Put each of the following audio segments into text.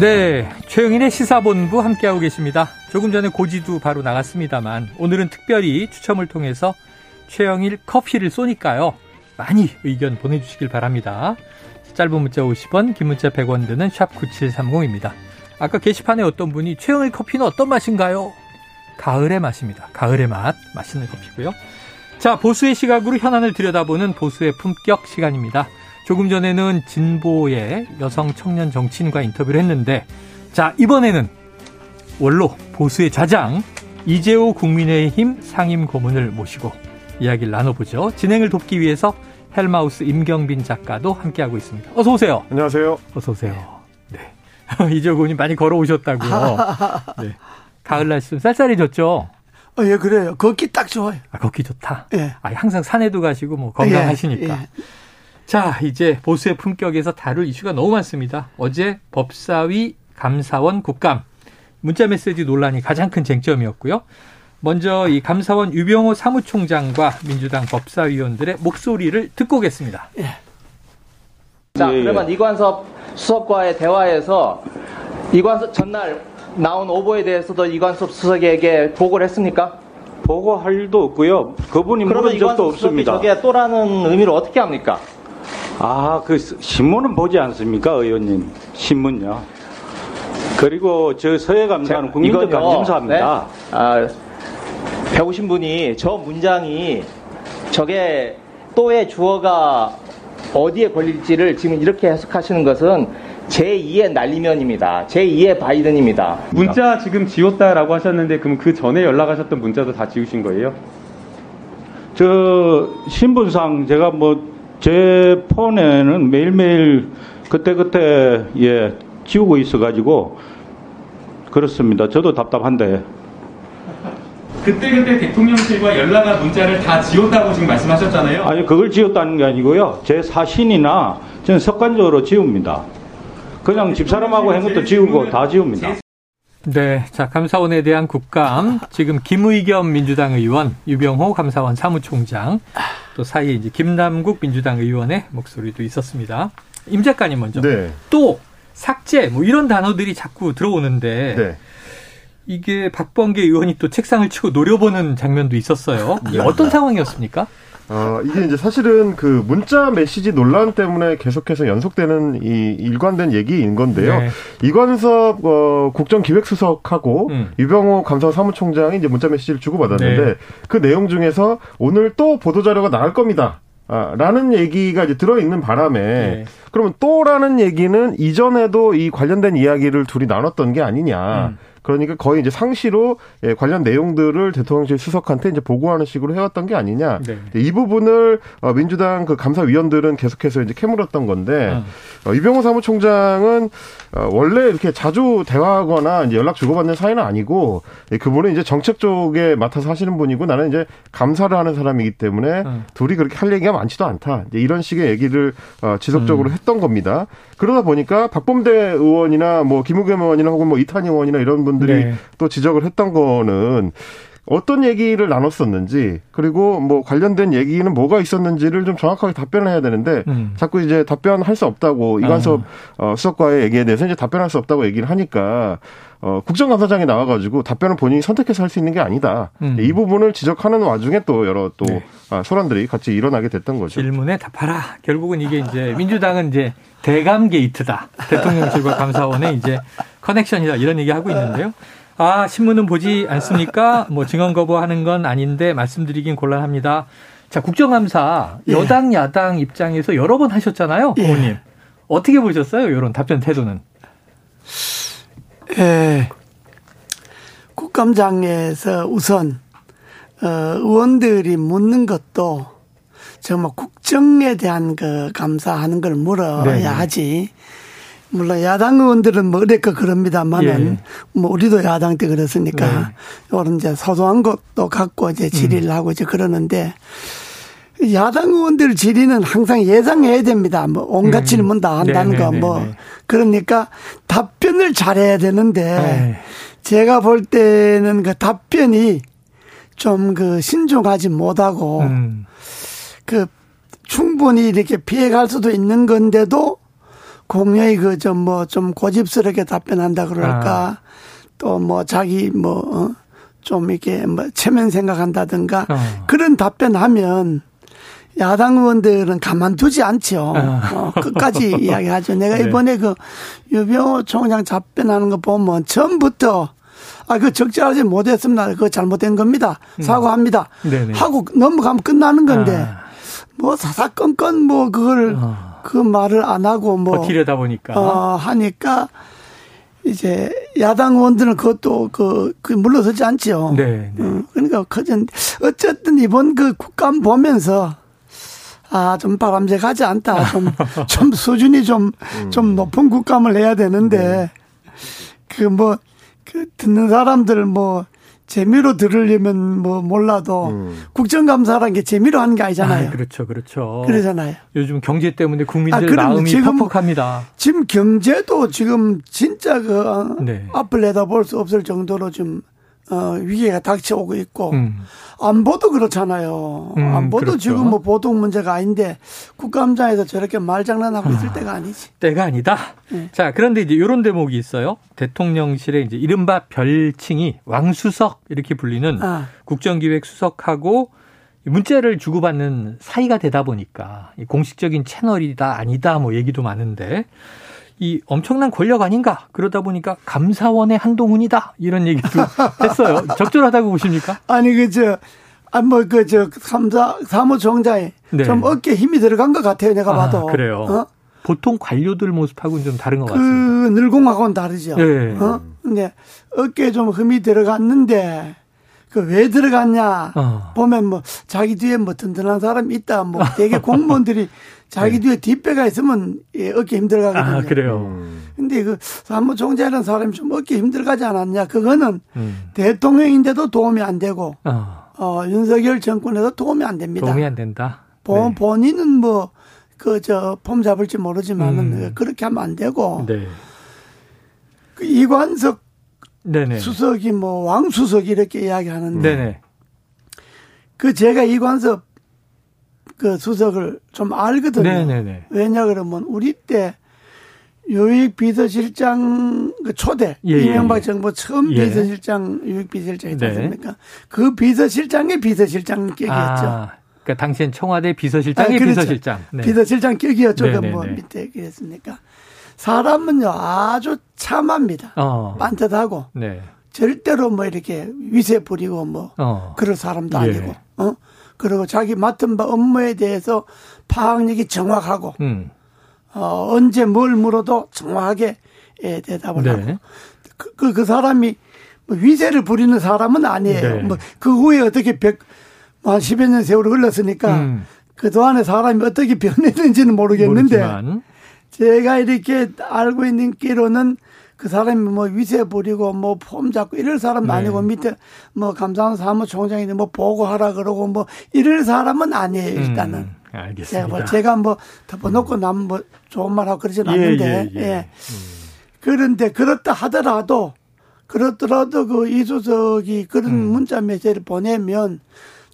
네, 최영인의 시사본부 함께하고 계십니다. 조금 전에 고지도 바로 나갔습니다만 오늘은 특별히 추첨을 통해서 최영일 커피를 쏘니까요. 많이 의견 보내주시길 바랍니다. 짧은 문자 50원, 긴 문자 100원 드는 샵 9730입니다. 아까 게시판에 어떤 분이 최영일 커피는 어떤 맛인가요? 가을의 맛입니다. 가을의 맛. 맛있는 커피고요. 자, 보수의 시각으로 현안을 들여다보는 보수의 품격 시간입니다. 조금 전에는 진보의 여성 청년 정치인과 인터뷰를 했는데 자 이번에는 원로 보수의 자장 이재호 국민의힘 상임 고문을 모시고 이야기를 나눠보죠. 진행을 돕기 위해서 헬마우스 임경빈 작가도 함께하고 있습니다. 어서 오세요. 안녕하세요. 어서 오세요. 네. 이재호 고문이 많이 걸어오셨다고요. 네. 가을 날씨 좀 쌀쌀해졌죠? 어, 예, 그래요. 걷기 딱 좋아요. 아, 걷기 좋다? 예. 아, 항상 산에도 가시고 뭐 건강하시니까. 예, 예. 자, 이제 보수의 품격에서 다룰 이슈가 너무 많습니다. 어제 법사위 감사원 국감 문자 메시지 논란이 가장 큰 쟁점이었고요. 먼저 이 감사원 유병호 사무총장과 민주당 법사위원들의 목소리를 듣고 오겠습니다. 예. 자, 예, 그러면 이관섭 수석과의 대화에서 이관섭 전날 나온 오보에 대해서도 이관섭 수석에게 보고를 했습니까? 보고할 일도 없고요. 그분이 물은 적도 없습니다. 저게 또라는 의미를 어떻게 합니까? 아, 그 신문은 보지 않습니까, 의원님? 신문요. 그리고 저 서해 감사는 국민적 관심사입니다. 네? 아, 배우신 분이 저 문장이 저게 또의 주어가 어디에 걸릴지를 지금 이렇게 해석하시는 것은 제2의 날리면입니다. 제2의 바이든입니다. 문자 지금 지웠다라고 하셨는데 그럼 그 전에 연락하셨던 문자도 다 지우신 거예요? 저 신분상 제가 뭐 제 폰에는 매일매일 그때그때 예 지우고 있어가지고 그렇습니다. 저도 답답한데. 그때그때 대통령실과 연락한 문자를 다 지웠다고 지금 말씀하셨잖아요. 아니 그걸 지웠다는 게 아니고요. 제 사신이나 저는 습관적으로 지웁니다. 그냥 집사람하고 한 것도 지우고 다 지웁니다. 네. 자, 감사원에 대한 국감. 지금 김의겸 민주당 의원, 유병호 감사원 사무총장, 또 사이에 이제 김남국 민주당 의원의 목소리도 있었습니다. 임 작가님 먼저. 네. 또 삭제 뭐 이런 단어들이 자꾸 들어오는데 네. 이게 박범계 의원이 또 책상을 치고 노려보는 장면도 있었어요. 네. 어떤 상황이었습니까? 어, 이게 이제 사실은 그 문자 메시지 논란 때문에 계속해서 연속되는 이 일관된 얘기인 건데요. 네. 이관섭 어, 국정기획수석하고 음. 유병호 감사원 사무총장이 이제 문자 메시지를 주고받았는데 네. 그 내용 중에서 오늘 또 보도자료가 나갈 겁니다. 아, 라는 얘기가 이제 들어있는 바람에 네. 그러면 또라는 얘기는 이전에도 이 관련된 이야기를 둘이 나눴던 게 아니냐. 음. 그러니까 거의 이제 상시로 예, 관련 내용들을 대통령실 수석한테 이제 보고하는 식으로 해왔던 게 아니냐. 네. 이 부분을 어, 민주당 그 감사위원들은 계속해서 이제 캐물었던 건데 음. 어, 이병호 사무총장은 어, 원래 이렇게 자주 대화하거나 이제 연락 주고받는 사이는 아니고 예, 그분은 이제 정책 쪽에 맡아서 하시는 분이고 나는 이제 감사를 하는 사람이기 때문에 음. 둘이 그렇게 할 얘기가 많지도 않다. 이런 식의 얘기를 어, 지속적으로 음. 했던 겁니다. 그러다 보니까 박범대 의원이나 뭐 김우겸 의원이나 혹은 뭐 이탄희 의원이나 이런 분 들이 네. 또 지적을 했던 거는 어떤 얘기를 나눴었는지 그리고 뭐 관련된 얘기는 뭐가 있었는지를 좀 정확하게 답변을 해야 되는데 음. 자꾸 이제 답변할 수 없다고 이관섭 아. 어, 수석과의 얘기에 대해서 이제 답변할 수 없다고 얘기를 하니까 어, 국정감사장이 나와가지고 답변을 본인이 선택해서 할 수 있는 게 아니다. 음. 이 부분을 지적하는 와중에 또 여러 또 네. 아, 소란들이 같이 일어나게 됐던 거죠. 질문에 답하라. 결국은 이게 이제 민주당은 이제 대감 게이트다. 대통령실과 감사원의 이제 커넥션이다. 이런 얘기 하고 있는데요. 아, 신문은 보지 않습니까? 뭐 증언 거부하는 건 아닌데 말씀드리긴 곤란합니다. 자, 국정감사 예. 여당 야당 입장에서 여러 번 하셨잖아요, 부모님. 예. 어떻게 보셨어요? 이런 답변 태도는? 예. 국감장에서 우선 어, 의원들이 묻는 것도 정말 국정에 대한 그 감사하는 걸 물어야 네 하지 물론 야당 의원들은 뭐 어렵고 그럽니다만은 예. 뭐 우리도 야당 때 그랬으니까 네. 이런 이제 소소한 것도 갖고 이제 질의를 음. 하고 이제 그러는데 야당 의원들 질의는 항상 예상해야 됩니다. 뭐 온갖 음. 질문 다 한다는 거 뭐 그러니까 답변을 잘해야 되는데 에이. 제가 볼 때는 그 답변이 좀 그 신중하지 못하고 음. 그 충분히 이렇게 피해갈 수도 있는 건데도 공연히 그좀 뭐좀 좀 고집스럽게 답변한다 그럴까 아. 또뭐 자기 뭐좀 어? 이렇게 뭐 체면 생각한다든가 어. 그런 답변하면 야당 의원들은 가만두지 않죠. 아. 어, 끝까지 이야기하죠. 내가 네. 이번에 그 유병호 총장 답변하는 거 보면 처음부터 아, 그 적절하지 못했습니다. 그거 잘못된 겁니다. 음. 사과합니다. 음. 하고 넘어가면 끝나는 건데, 아. 뭐 사사건건 뭐 그걸, 어. 그 말을 안 하고 뭐. 버티려다 보니까. 어, 하니까 이제 야당 의원들은 그것도 그, 그 물러서지 않죠. 네. 네. 어, 그러니까 그전 어쨌든 이번 그 국감 보면서 아, 좀 바람직하지 않다. 좀, 좀 수준이 좀, 음. 좀 높은 국감을 해야 되는데, 네. 그 뭐, 그 듣는 사람들 뭐, 재미로 들으려면 뭐 몰라도 음. 국정감사라는 게 재미로 하는 게 아니잖아요. 아, 그렇죠, 그렇죠. 그러잖아요. 요즘 경제 때문에 국민들 아, 마음이 지금, 퍽퍽합니다. 지금 경제도 지금 진짜 그 어, 네. 앞을 내다볼 수 없을 정도로 좀 어, 위기가 닥쳐오고 있고 음. 안보도 그렇잖아요. 음, 안보도 그렇죠. 지금 뭐 보통 문제가 아닌데 국감장에서 저렇게 말장난하고 있을 아, 때가 아니지. 때가 아니다. 네. 자 그런데 이제 이런 대목이 있어요. 대통령실에 이제 이른바 별칭이 왕수석 이렇게 불리는 아. 국정기획수석하고 문자를 주고받는 사이가 되다 보니까 공식적인 채널이다 아니다 뭐 얘기도 많은데 이 엄청난 권력 아닌가 그러다 보니까 감사원의 한동훈이다 이런 얘기도 했어요. 적절하다고 보십니까? 아니 그저 아 뭐 그 저 감사 사무총장에 네. 좀 어깨 힘이 들어간 것 같아요. 내가 아, 봐도 그래요. 어? 보통 관료들 모습하고는 좀 다른 것 그 같습니다. 그 늘공하고는 다르죠. 네. 어? 근데 어깨에 좀 힘이 들어갔는데 그 왜 들어갔냐 어. 보면 뭐 자기 뒤에 뭐 든든한 사람이 있다 뭐 되게 공무원들이 자기 네. 뒤에 뒷배가 있으면 예, 어깨 힘들어가거든요. 아, 그래요. 음. 근데 그 사무총장이라는 사람이 좀 어깨 힘들어가지 않았냐. 그거는 음. 대통령인데도 도움이 안 되고, 어. 어. 윤석열 정권에도 도움이 안 됩니다. 도움이 안 된다. 본, 네. 본인은 뭐, 그, 저, 폼 잡을지 모르지만은 음. 그렇게 하면 안 되고, 네. 그 이관석 네네. 수석이 뭐, 왕수석 이렇게 이야기하는데, 네네. 그 제가 이관석 그 수석을 좀 알거든요. 네네네. 왜냐 그러면 우리 때 유익 비서실장 그 초대 예, 예 이명박 예. 정부 처음 예. 비서실장 유익 비서실장이 있지 네. 않습니까? 그 비서실장의 비서실장 격이었죠. 아, 그러니까 당시엔 청와대 비서실장의 아, 그렇죠. 비서실장. 네. 비서실장 격이었죠. 그뭐 밑에 그랬습니까? 사람은요 아주 참합니다. 어. 반듯하고 네. 절대로 뭐 이렇게 위세 부리고 뭐 어. 그럴 사람도 예. 아니고 어 그리고 자기 맡은 바 업무에 대해서 파악력이 정확하고 음. 어, 언제 뭘 물어도 정확하게 예, 대답을 네. 하고 그, 그, 그 사람이 뭐 위세를 부리는 사람은 아니에요. 네. 뭐그 후에 어떻게 백, 뭐 한 10여 년 세월이 흘렀으니까 음. 그동안에 사람이 어떻게 변했는지는 모르겠는데 모르지만. 제가 이렇게 알고 있는 끼로는 그 사람이 뭐 위세 부리고 뭐 폼 잡고 이럴 사람 네. 아니고 밑에 뭐 감사원 사무총장이 뭐 보고하라 그러고 뭐 이럴 사람은 아니에요 음, 일단은. 음, 알겠습니다. 제가 뭐, 제가 뭐 덮어놓고 음. 남뭐 좋은 말 하고 그러진 예, 않는데. 예. 예. 예. 음. 그런데 그렇다 하더라도 그렇더라도 그 이수석이 그런 음. 문자 메시지를 보내면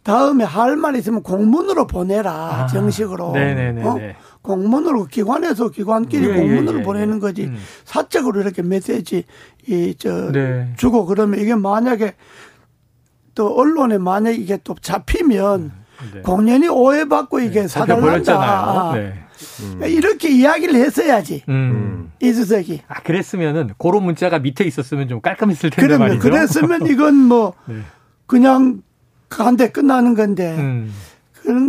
다음에 할 말 있으면 공문으로 보내라 아, 정식으로. 네네네. 어? 공문으로 기관에서 기관끼리 예, 예 공문으로 예, 예, 보내는 거지 음. 사적으로 이렇게 메시지 이저 네. 주고 그러면 이게 만약에 또 언론에 만약 이게 또 잡히면 음, 네. 공연히 오해받고 이게 네. 사달난다. 네. 음. 이렇게 이야기를 했어야지. 음. 이수석이. 아, 그랬으면은, 그런 문자가 밑에 있었으면 좀 깔끔했을 텐데 그러면, 말이죠. 그랬으면 이건 뭐, 네. 그냥, 간데 끝나는 건데, 음.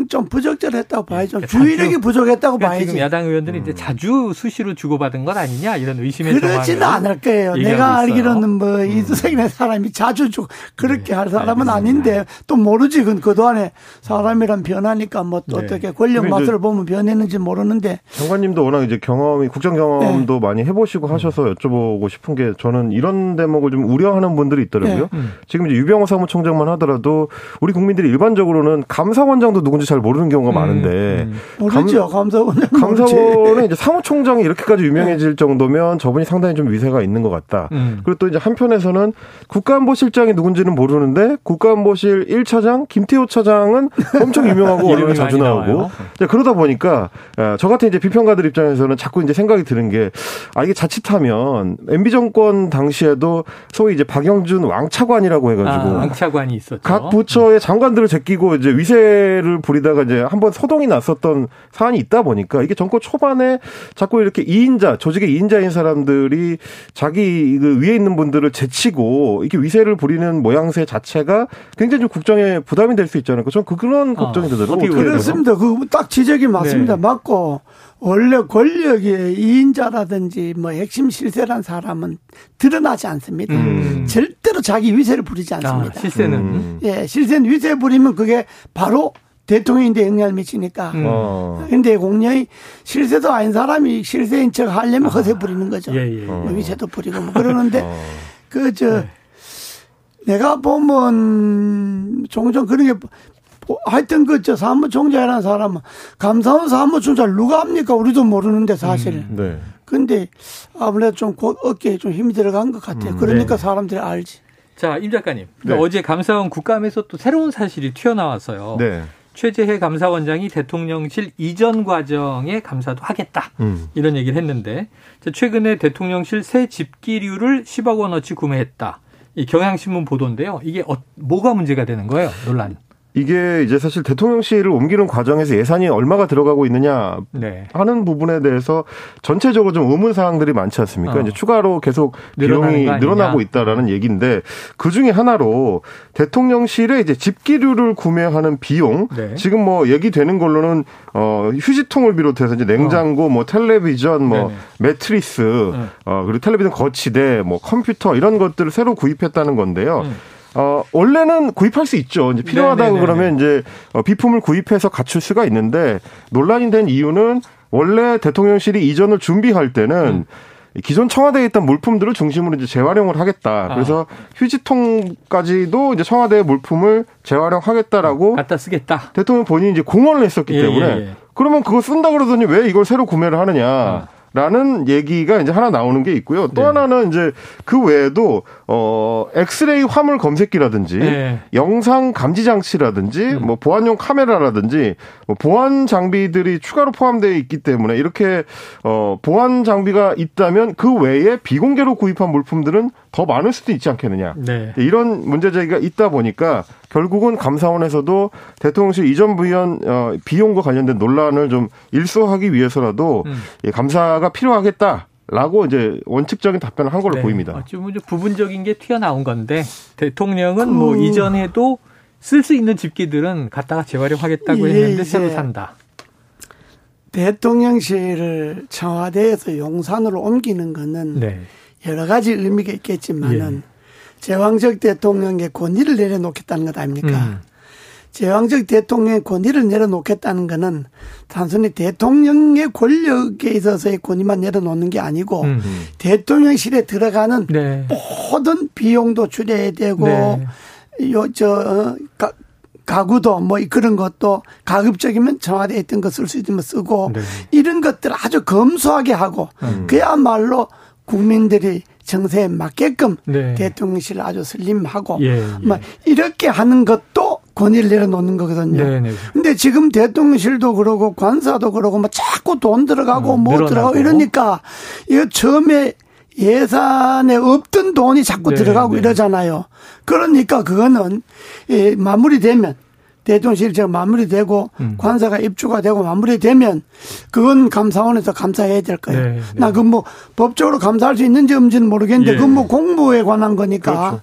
좀 부적절했다고 봐야죠. 그러니까 주의력이 부족했다고 그러니까 봐야지. 지금 야당 의원들이 음. 이제 자주 수시로 주고받은 건 아니냐 이런 의심의 그렇지는 않을 거예요. 내가 알기로는 뭐 음. 이두석이나 사람이 자주 주 그렇게 네. 할 사람은 알겠습니다. 아닌데 또 모르지. 그건 그동안에 사람이란 변하니까 뭐 네. 어떻게 권력 맛을 보면 변했는지 모르는데. 장관님도 워낙 이제 경험이 국정 경험도 네. 많이 해보시고 하셔서 여쭤보고 싶은 게 저는 이런 대목을 좀 우려하는 분들이 있더라고요. 네. 음. 지금 이제 유병호 사무총장만 하더라도 우리 국민들이 일반적으로는 감사원장도 누군지 잘 모르는 경우가 음, 많은데 음. 모르죠 감, 사원은 감사원은 이제 사무총장이 이렇게까지 유명해질 네. 정도면 저분이 상당히 좀 위세가 있는 것 같다. 음. 그리고 또 이제 한편에서는 국가안보실장이 누군지는 모르는데 국가안보실 1차장 김태호 차장은 엄청 유명하고 언론에 자주 나오고 그러다 보니까 아, 저 같은 이제 비평가들 입장에서는 자꾸 이제 생각이 드는 게 아 이게 자칫하면 MB 정권 당시에도 소위 이제 박영준 왕차관이라고 해가지고 아, 왕차관이 있었죠. 각 부처의 장관들을 제끼고 이제 위세를 를 부리다가 이제 한번 소동이 났었던 사안이 있다 보니까 이게 정권 초반에 자꾸 이렇게 2인자, 조직의 2인자인 사람들이 자기 그 위에 있는 분들을 제치고 이렇게 위세를 부리는 모양새 자체가 굉장히 좀 국정에 부담이 될 수 있잖아요. 저는 그 그런 아, 걱정이 들더라고요. 그렇습니다. 그딱 지적이 맞습니다. 네. 맞고 원래 권력의 2인자라든지 뭐 핵심 실세란 사람은 드러나지 않습니다. 음. 절대로 자기 위세를 부리지 않습니다. 아, 실세는 음. 예, 실세는 위세 부리면 그게 바로 대통령인데 영향을 미치니까. 음. 어. 근데 공녀의 실세도 아닌 사람이 실세인 척 하려면 아. 허세 부리는 거죠. 예, 예. 어. 위세도 부리고 뭐 그러는데 어. 그저 네. 내가 보면 종종 그런 게 하여튼 그 저 사무총장이라는 사람은 감사원 사무총장 누가 합니까? 우리도 모르는데 사실. 음, 네. 근데 아무래도 좀 어깨에 좀 힘이 들어간 것 같아요. 음, 그러니까 네. 사람들이 알지. 자, 임 작가님. 네. 어제 감사원 국감에서 또 새로운 사실이 튀어나왔어요. 네. 최재해 감사원장이 대통령실 이전 과정에 감사도 하겠다. 음. 이런 얘기를 했는데 최근에 대통령실 새 집기류를 10억 원어치 구매했다. 이 경향신문 보도인데요. 이게 어, 뭐가 문제가 되는 거예요? 논란. 이게 이제 사실 대통령실을 옮기는 과정에서 예산이 얼마가 들어가고 있느냐 네. 하는 부분에 대해서 전체적으로 좀 의문 사항들이 많지 않습니까? 어. 이제 추가로 계속 비용이 늘어나고 있다라는 얘기인데 그 중에 하나로 대통령실에 이제 집기류를 구매하는 비용 네. 지금 뭐 얘기되는 걸로는 어 휴지통을 비롯해서 이제 냉장고, 어. 뭐 텔레비전, 뭐 네네. 매트리스, 네. 어 그리고 텔레비전 거치대, 뭐 컴퓨터 이런 것들을 새로 구입했다는 건데요. 음. 어, 원래는 구입할 수 있죠. 이제 필요하다고 네네네. 그러면 이제 어, 비품을 구입해서 갖출 수가 있는데 논란이 된 이유는 원래 대통령실이 이전을 준비할 때는 음. 기존 청와대에 있던 물품들을 중심으로 이제 재활용을 하겠다. 아. 그래서 휴지통까지도 이제 청와대 물품을 재활용하겠다라고 갖다 쓰겠다. 대통령 본인이 이제 공언을 했었기 예, 때문에 예, 예. 그러면 그거 쓴다 그러더니 왜 이걸 새로 구매를 하느냐. 아. 라는 얘기가 이제 하나 나오는 게 있고요. 또 네. 하나는 이제 그 외에도 어 엑스레이 화물 검색기라든지 네. 영상 감지 장치라든지 음. 뭐 보안용 카메라라든지 뭐 보안 장비들이 추가로 포함되어 있기 때문에 이렇게 어 보안 장비가 있다면 그 외에 비공개로 구입한 물품들은 더 많을 수도 있지 않겠느냐. 네. 이런 문제 제기가 있다 보니까 결국은 감사원에서도 대통령실 이전 부위원 어, 비용과 관련된 논란을 좀 일소하기 위해서라도 음. 예, 감사가 필요하겠다. 라고 이제 원칙적인 답변을 한 걸로 네. 보입니다. 어찌 보면 부분적인 게 튀어나온 건데 대통령은 뭐 그... 뭐 이전에도 쓸 수 있는 집기들은 갖다가 재활용하겠다고 예, 했는데 새로 산다. 대통령실을 청와대에서 용산으로 옮기는 거는 네. 여러 가지 의미가 있겠지만은 예. 제왕적 대통령의 권위를 내려놓겠다는 것 아닙니까? 음. 제왕적 대통령의 권위를 내려놓겠다는 것은 단순히 대통령의 권력에 있어서의 권위만 내려놓는 게 아니고 음. 대통령실에 들어가는 네. 모든 비용도 줄여야 되고 네. 요저 어, 가구도 뭐 그런 것도 가급적이면 청와대에 있던 거 쓸 수 있으면 쓰고 네. 이런 것들 아주 검소하게 하고 음. 그야말로 국민들이 정세에 맞게끔 네. 대통령실 아주 슬림하고 예, 예. 뭐 이렇게 하는 것도 권위를 내려놓는 거거든요. 네, 네. 근데 지금 대통령실도 그러고 관사도 그러고 뭐 자꾸 돈 들어가고 음, 뭐 늘어나고. 들어가고 이러니까 이거 처음에 예산에 없던 돈이 자꾸 네, 들어가고 네. 이러잖아요. 그러니까 그거는 마무리되면 대통령실 제가 마무리되고 음. 관사가 입주가 되고 마무리되면 그건 감사원에서 감사해야 될 거예요. 네, 네. 나그 뭐 법적으로 감사할 수 있는지 없는지는 모르겠는데 예. 그건 뭐 공부에 관한 거니까 그렇죠.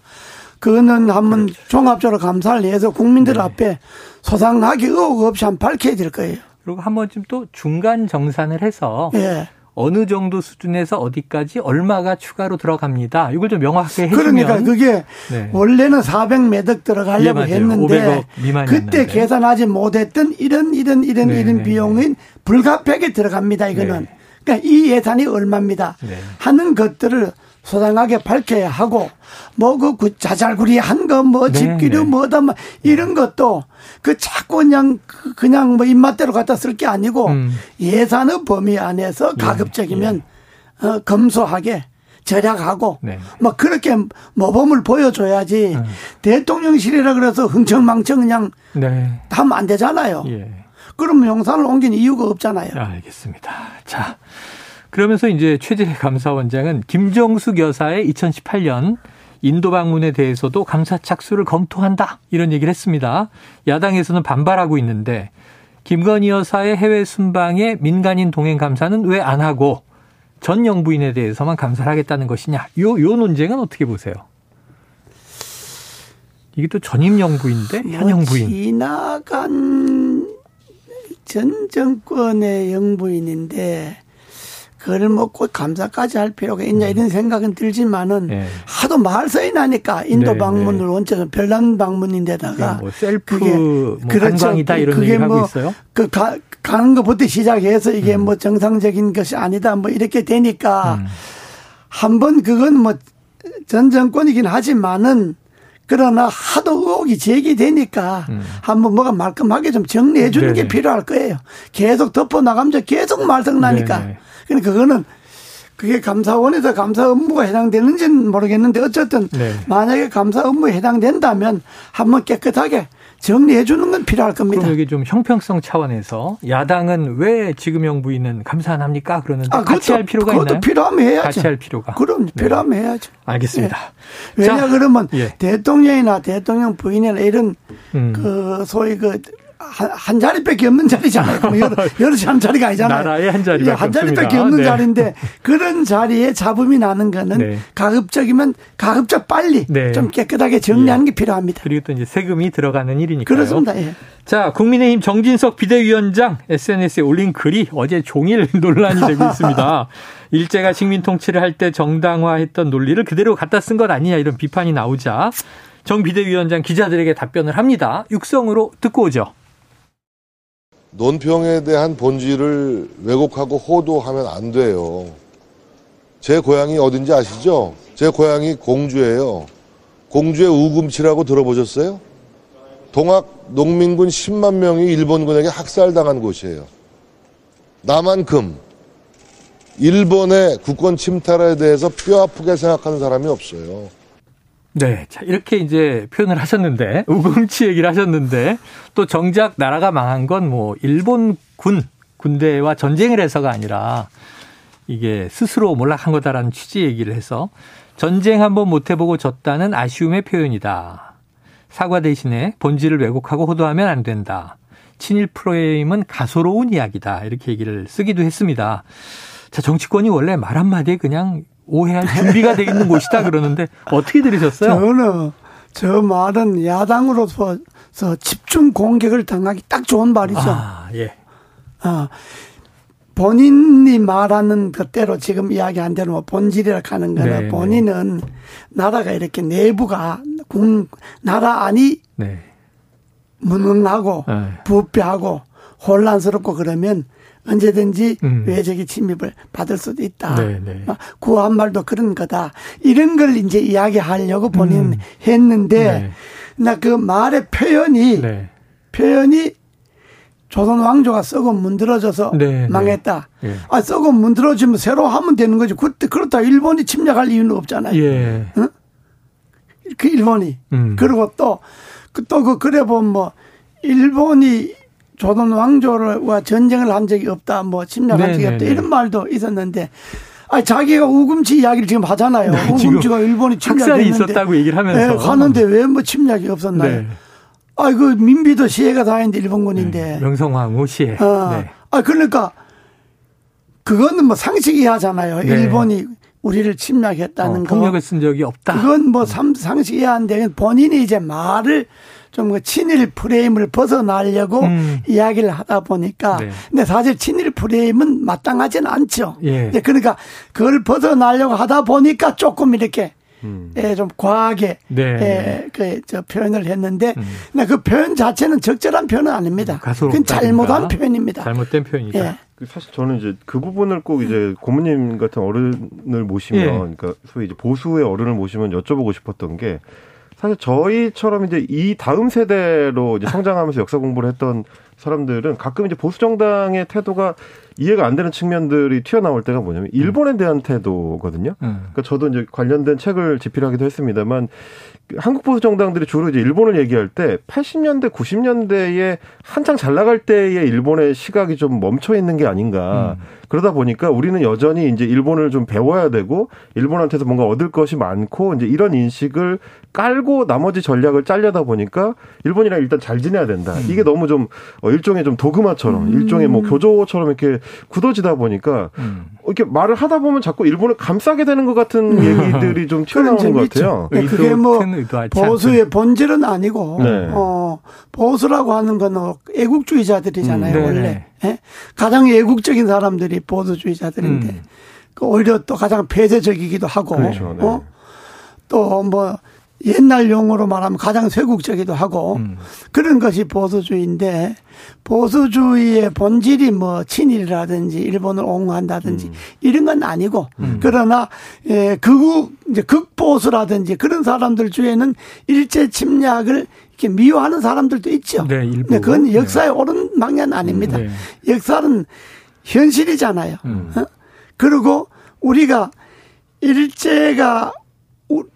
그거는 한번 종합적으로 감사를 해서 국민들 네. 앞에 소상하게 의혹 없이 한번 밝혀야 될 거예요. 그리고 한 번쯤 또 중간 정산을 해서 네. 어느 정도 수준에서 어디까지 얼마가 추가로 들어갑니다. 이걸 좀 명확하게 해주면 그러니까 그게 네. 원래는 400매덕 들어가려고 네, 했는데 그때 계산하지 못했던 이런 이런 이런 네, 이런 네, 비용은 불가피하게 들어갑니다. 이거는 네. 그러니까 이 예산이 얼마입니다. 네. 하는 것들을 소상하게 밝혀야 하고 뭐그 그 자잘구리 한 거 뭐 집기류 뭐다 뭐 이런 것도 그 자꾸 그냥 그냥 뭐 입맛대로 갖다 쓸 게 아니고 음. 예산의 범위 안에서 예, 가급적이면 예. 어, 검소하게 절약하고 네. 뭐 그렇게 모범을 보여줘야지 음. 대통령실이라 그래서 흥청망청 그냥 네. 하면 안 되잖아요. 예. 그러면 용산을 옮긴 이유가 없잖아요. 알겠습니다. 자. 그러면서 이제 최재 감사원장은 김정숙 여사의 2018년 인도 방문에 대해서도 감사 착수를 검토한다 이런 얘기를 했습니다. 야당에서는 반발하고 있는데 김건희 여사의 해외 순방에 민간인 동행 감사는 왜 안 하고 전 영부인에 대해서만 감사를 하겠다는 것이냐? 요, 요 논쟁은 어떻게 보세요? 이게 또 전임 영부인데 현 영부인. 지나간 전 정권의 영부인인데 그걸 먹고 감사까지 할 필요가 있냐 이런 생각은 들지만은 네. 하도 말서이 나니까 인도 네, 방문을 네. 원칙은 별난 방문인데다가 뭐 셀프 그게 뭐 그렇죠. 관광이다 이런 그게 뭐 하고 있어요. 그 가, 가는 것부터 시작해서 이게 음. 뭐 정상적인 것이 아니다 뭐 이렇게 되니까 음. 한번 그건 뭐 전 정권이긴 하지만은 그러나 하도 의혹이 제기되니까 음. 한번 뭐가 말끔하게 좀 정리해 주는 네네. 게 필요할 거예요. 계속 덮어 나가면 계속 말썽 나니까. 네네. 그러니까 그거는 그게 감사원에서 감사 업무가 해당되는지는 모르겠는데 어쨌든 네. 만약에 감사 업무에 해당된다면 한번 깨끗하게 정리해 주는 건 필요할 겁니다. 그럼 여기 좀 형평성 차원에서 야당은 왜 지금형 부인은 감사 안 합니까? 그러는데 아, 같이 할 필요가 그것도 있나요? 필요하면 해야죠. 같이 할 필요가. 그럼 네. 필요하면 해야죠. 알겠습니다. 네. 왜냐 자, 그러면 예. 대통령이나 대통령 부인이나 이런 음. 그 소위 그 한, 한 자리밖에 없는 자리잖아요. 뭐 여러, 여러 한 자리가 아니잖아요. 나라에 한 자리밖에 한 자리밖에 없는 네. 자리인데 그런 자리에 잡음이 나는 거는 네. 가급적이면 가급적 빨리 네. 좀 깨끗하게 정리하는 예. 게 필요합니다. 그리고 또 이제 세금이 들어가는 일이니까요. 그렇습니다. 예. 자, 국민의힘 정진석 비대위원장 SNS에 올린 글이 어제 종일 논란이 되고 있습니다. 일제가 식민 통치를 할 때 정당화했던 논리를 그대로 갖다 쓴 것 아니냐 이런 비판이 나오자 정 비대위원장 기자들에게 답변을 합니다. 육성으로 듣고 오죠. 논평에 대한 본질을 왜곡하고 호도하면 안 돼요. 제 고향이 어딘지 아시죠? 제 고향이 공주예요. 공주의 우금치라고 들어보셨어요? 동학 농민군 10만 명이 일본군에게 학살당한 곳이에요. 나만큼 일본의 국권 침탈에 대해서 뼈 아프게 생각하는 사람이 없어요. 네. 자, 이렇게 이제 표현을 하셨는데, 우금치 얘기를 하셨는데, 또 정작 나라가 망한 건 뭐, 일본 군, 군대와 전쟁을 해서가 아니라, 이게 스스로 몰락한 거다라는 취지 얘기를 해서, 전쟁 한번 못 해보고 졌다는 아쉬움의 표현이다. 사과 대신에 본질을 왜곡하고 호도하면 안 된다. 친일 프로그램은 가소로운 이야기다. 이렇게 얘기를 쓰기도 했습니다. 자, 정치권이 원래 말 한마디에 그냥 오해할 준비가 돼 있는 곳이다 그러는데 어떻게 들으셨어요? 저는 저 말은 야당으로서 집중 공격을 당하기 딱 좋은 말이죠. 아, 예. 아, 본인이 말하는 그대로 지금 이야기한 대로 뭐 본질이라 하는 거는 네, 네, 본인은 나라가 이렇게 내부가 군 나라 안이 네. 무능하고 네. 부패하고 혼란스럽고 그러면 언제든지 음. 외적인 침입을 받을 수도 있다. 네네. 네. 구한 말도 그런 거다. 이런 걸 이제 이야기하려고 본인 음. 했는데 네. 나그 말의 표현이 네. 표현이 조선 왕조가 썩어 문드러져서 네, 네. 망했다. 네. 아 썩어 문드러지면 새로 하면 되는 거지. 그때 그렇다 일본이 침략할 이유는 없잖아요. 예. 응? 그 일본이 음. 그리고 또 또 그 그 그래 보면 뭐 일본이 조선 왕조와 전쟁을 한 적이 없다, 뭐 침략한 적이 없다 이런 말도 있었는데. 아 자기가 우금치 이야기를 지금 하잖아요. 네, 우금치가 일본이 침략했는데 있었다고 얘기를 하면서 네, 하는데 왜 뭐 침략이 없었나요? 네. 아, 그 민비도 시해가 다 했는데 일본군인데. 네, 명성황후 시해. 어. 네. 아, 그러니까 그거는 뭐 상식이 하잖아요. 네. 일본이 우리를 침략했다는 어, 거. 폭력을 쓴 적이 없다. 그건 뭐 음. 상식 이해한데 본인이 이제 말을 좀그 친일 프레임을 벗어나려고 음. 이야기를 하다 보니까 네. 근데 사실 친일 프레임은 마땅하지는 않죠. 예. 그러니까 그걸 벗어나려고 하다 보니까 조금 이렇게 음. 예, 좀 과하게 네. 예, 그저 표현을 했는데 음. 근데 그 표현 자체는 적절한 표현은 아닙니다. 음, 그건 잘못한 표현입니다. 잘못된 표현이다. 예. 그 사실 저는 이제 그 부분을 꼭 이제 고모님 같은 어른을 모시면 예. 그러니까 소위 이제 보수의 어른을 모시면 여쭤보고 싶었던 게 사실 저희처럼 이제 이 다음 세대로 이제 성장하면서 역사 공부를 했던 사람들은 가끔 이제 보수 정당의 태도가 이해가 안 되는 측면들이 튀어나올 때가 뭐냐면 일본에 대한 태도거든요. 음. 그러니까 저도 이제 관련된 책을 집필하기도 했습니다만 한국 보수 정당들이 주로 이제 일본을 얘기할 때 80년대, 90년대에 한창 잘 나갈 때의 일본의 시각이 좀 멈춰 있는 게 아닌가. 음. 그러다 보니까 우리는 여전히 이제 일본을 좀 배워야 되고 일본한테서 뭔가 얻을 것이 많고 이제 이런 인식을 깔고 나머지 전략을 짤려다 보니까 일본이랑 일단 잘 지내야 된다. 음. 이게 너무 좀 어, 일종의 좀 도그마처럼 음. 일종의 뭐 교조처럼 이렇게 굳어지다 보니까 음. 이렇게 말을 하다 보면 자꾸 일본을 감싸게 되는 것 같은 음. 얘기들이 좀 튀어나오는 것 같아요. 네, 그게 뭐 보수의 본질은 아니고 네. 어, 보수라고 하는 건 애국주의자들이잖아요 음. 원래 예? 가장 애국적인 사람들이 보수주의자들인데 음. 그 오히려 또 가장 폐쇄적이기도 하고 그렇죠, 네. 어? 또뭐 옛날 용어로 말하면 가장 쇄국적이기도 하고 음. 그런 것이 보수주의인데 보수주의의 본질이 뭐 친일이라든지 일본을 옹호한다든지 음. 이런 건 아니고 음. 그러나 예, 극우 이제 극보수라든지 그런 사람들 중에는 일제 침략을 이렇게 미워하는 사람들도 있죠. 네, 일부. 네, 그건 역사의 네. 옳은 방향 아닙니다. 네. 역사는 현실이잖아요. 음. 어? 그리고 우리가 일제가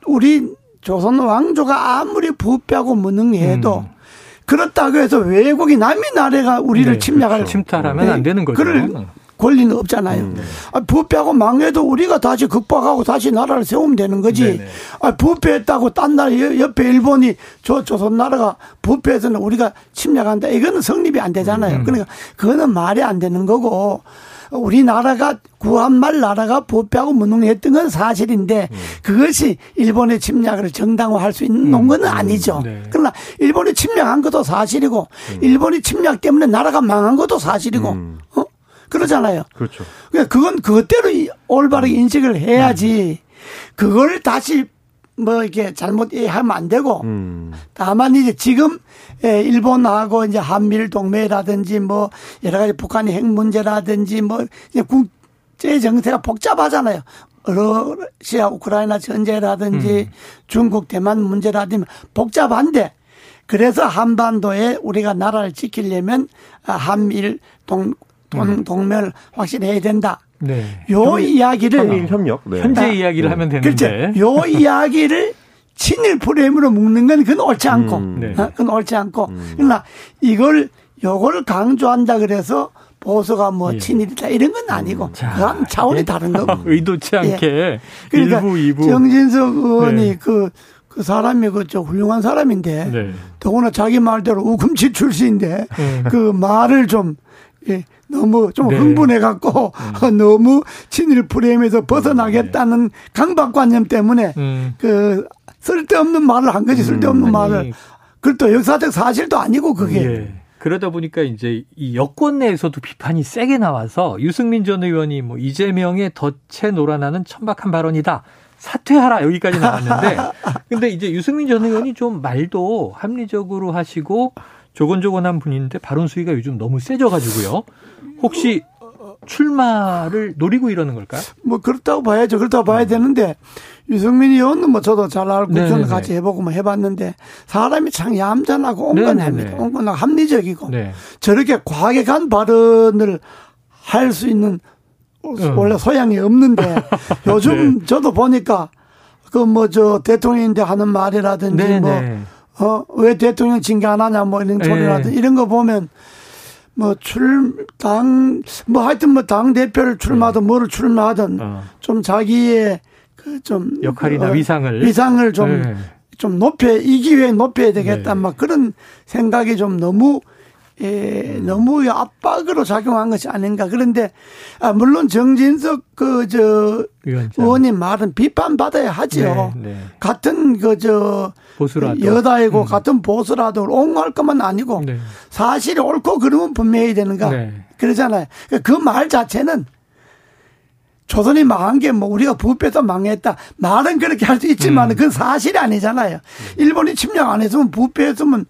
우리 조선 왕조가 아무리 부패하고 무능해도 음. 그렇다고 해서 외국이 남의 나라가 우리를 네, 침략할 그렇죠. 침탈하면 네, 안 되는 거죠. 그럴 권리는 없잖아요. 음. 아, 부패하고 망해도 우리가 다시 극복하고 다시 나라를 세우면 되는 거지. 네네. 아, 부패했다고 딴 나라 옆에 일본이 저 조선 나라가 부패해서는 우리가 침략한다. 이거는 성립이 안 되잖아요. 음. 그러니까 그거는 말이 안 되는 거고 우리나라가 구한말 나라가 부패하고 무능했던 건 사실인데 음. 그것이 일본의 침략을 정당화할 수 있는 음. 건 아니죠. 네. 그러나 일본이 침략한 것도 사실이고 음. 일본이 침략 때문에 나라가 망한 것도 사실이고 음. 어? 그러잖아요. 그렇죠. 그러니까 그건 그것대로 올바르게 음. 인식을 해야지 그걸 다시 뭐 이렇게 잘못 이해하면 안 되고 음. 다만 이제 지금 예, 일본하고 이제 한미일 동맹이라든지 뭐 여러 가지 북한의 핵 문제라든지 뭐 국제 정세가 복잡하잖아요. 러시아 우크라이나 전쟁이라든지 음. 중국 대만 문제라든지 복잡한데 그래서 한반도에 우리가 나라를 지키려면 한미일 동, 동, 음. 동맹을 확실히 해야 된다. 네. 요 현, 이야기를 한미일 협력 네. 현재 아, 이야기를 네. 하면 되는데 그렇죠. 요 이야기를 친일 프레임으로 묶는 건 그건 옳지 않고 음, 네. 어? 그건 옳지 않고 음. 그러나 이걸 요걸 강조한다 그래서 보수가 뭐 예. 친일이다 이런 건 아니고 음. 그건 차원이 예. 다른 거고 의도치 않게 예. 그러니까 일부, 2부. 정진석 의원이 네. 그, 그 사람이 그저 훌륭한 사람인데 네. 더구나 자기 말대로 우금치 출신인데 음. 그 말을 좀 예, 너무 좀 네. 흥분해 갖고 음. 너무 친일 프레임에서 벗어나겠다는 네. 강박관념 때문에 음. 그 쓸데없는 말을 한 거지 쓸데없는 음. 말을 그것도 역사적 사실도 아니고 그게 예. 그러다 보니까 이제 이 여권 내에서도 비판이 세게 나와서 유승민 전 의원이 뭐 이재명의 덫에 놀아나는 천박한 발언이다. 사퇴하라 여기까지 나왔는데 근데 이제 유승민 전 의원이 좀 말도 합리적으로 하시고 조곤조곤한 분인데 발언 수위가 요즘 너무 세져가지고요. 혹시 출마를 노리고 이러는 걸까요? 뭐 그렇다고 봐야죠. 그렇다고 봐야 되는데 유승민 의원은 뭐 저도 잘 알고 저는 같이 해보고 뭐 해봤는데 사람이 참 얌전하고 온건합니다. 온건하고 합리적이고 네. 저렇게 과하게 간 발언을 할 수 있는 원래 소양이 없는데 요즘 네. 저도 보니까 그 뭐 저 대통령인데 하는 말이라든지 네네. 뭐 네. 어, 왜 대통령 징계 안 하냐, 뭐 이런 소리라든 네. 이런 거 보면 뭐 출, 당, 뭐 하여튼 뭐 당 대표를 출마하든 네. 뭐를 출마하든 어. 좀 자기의 그 좀. 역할이나 어, 위상을. 위상을 좀, 네. 좀 높여, 이 기회에 높여야 되겠다. 네. 막 그런 생각이 좀 너무 예, 음. 너무 압박으로 작용한 것이 아닌가. 그런데 아, 물론 정진석 그저 의원님 말은 비판받아야 하지요. 네, 네. 같은 그저 여다이고 음. 같은 보수라도 옹호할 것만 아니고 네. 사실이 옳고 그러면 분명히 되는가. 네. 그러잖아요. 그말 그 자체는 조선이 망한 게 뭐 우리가 부패해서 망했다. 말은 그렇게 할 수 있지만 음. 그건 사실이 아니잖아요. 일본이 침략 안 했으면 부패했으면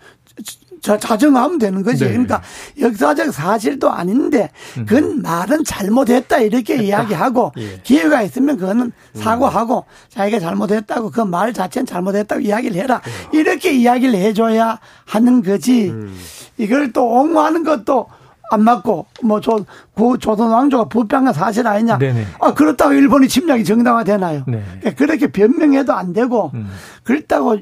자, 자정하면 되는 거지. 네. 그러니까 역사적 사실도 아닌데 음. 그건 말은 잘못했다 이렇게 했다. 이야기하고 예. 기회가 있으면 그거는 사과하고 음. 자기가 잘못했다고 그 말 자체는 잘못했다고 이야기를 해라. 네. 이렇게 이야기를 해줘야 하는 거지. 음. 이걸 또 옹호하는 것도 안 맞고 뭐조 조선 왕조가 부패한 사실 아니냐? 네네. 아 그렇다고 일본이 침략이 정당화되나요? 네. 그러니까 그렇게 변명해도 안 되고 음. 그렇다고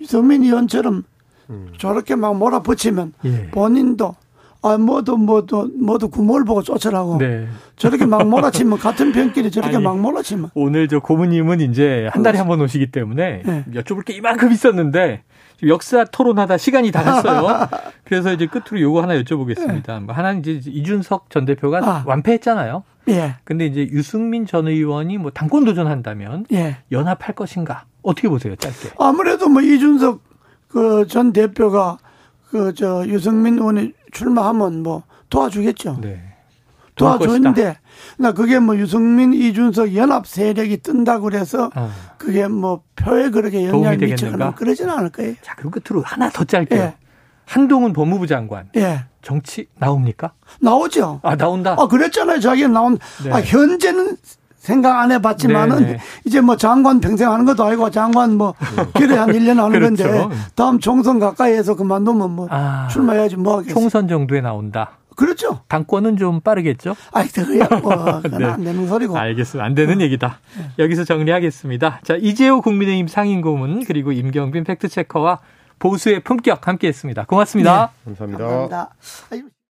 유승민 의원처럼 음. 저렇게 막 몰아붙이면 예. 본인도 아, 모두, 모두, 모두 구멍을 보고 쫓으라고. 네. 저렇게 막 몰아치면, 같은 편끼리 저렇게 아니, 막 몰아치면. 오늘 저 고모님은 이제 한 달에 한 번 오시기 때문에 네. 여쭤볼 게 이만큼 있었는데, 역사 토론하다 시간이 다 갔어요. 그래서 이제 끝으로 요거 하나 여쭤보겠습니다. 네. 뭐 하나는 이제 이준석 전 대표가 아. 완패했잖아요. 예. 근데 이제 유승민 전 의원이 뭐 당권 도전한다면 예. 연합할 것인가? 어떻게 보세요, 짧게? 아무래도 뭐 이준석 그 전 대표가 그 저 유승민 의원이 출마하면 뭐 도와주겠죠. 네. 도와주는데 나 그게 뭐 유승민 이준석 연합 세력이 뜬다고 그래서 어. 그게 뭐 표에 그렇게 영향을 미치거나 그러지는 않을 거예요. 자, 그 끝으로 하나 더 짧게. 예. 한동훈 법무부 장관. 예. 정치 나옵니까? 나오죠. 아, 나온다. 아, 그랬잖아요. 자기는 나온. 네. 아, 현재는 생각 안 해봤지만은 네네. 네. 이제 뭐 장관 평생 하는 것도 아니고 장관 뭐 길에 한 1년 하는 그렇죠. 건데 다음 총선 가까이해서 그만두면 뭐 아, 출마해야지 뭐 하겠어. 총선 정도에 나온다. 그렇죠. 당권은 좀 빠르겠죠? 아이, 그야 뭐, 네. 안 되는 소리고. 알겠습니다. 안 되는 어. 얘기다. 네. 여기서 정리하겠습니다. 자, 이재호 국민의힘 상임고문, 그리고 임경빈 팩트체커와 보수의 품격 함께 했습니다. 고맙습니다. 네. 감사합니다. 감사합니다.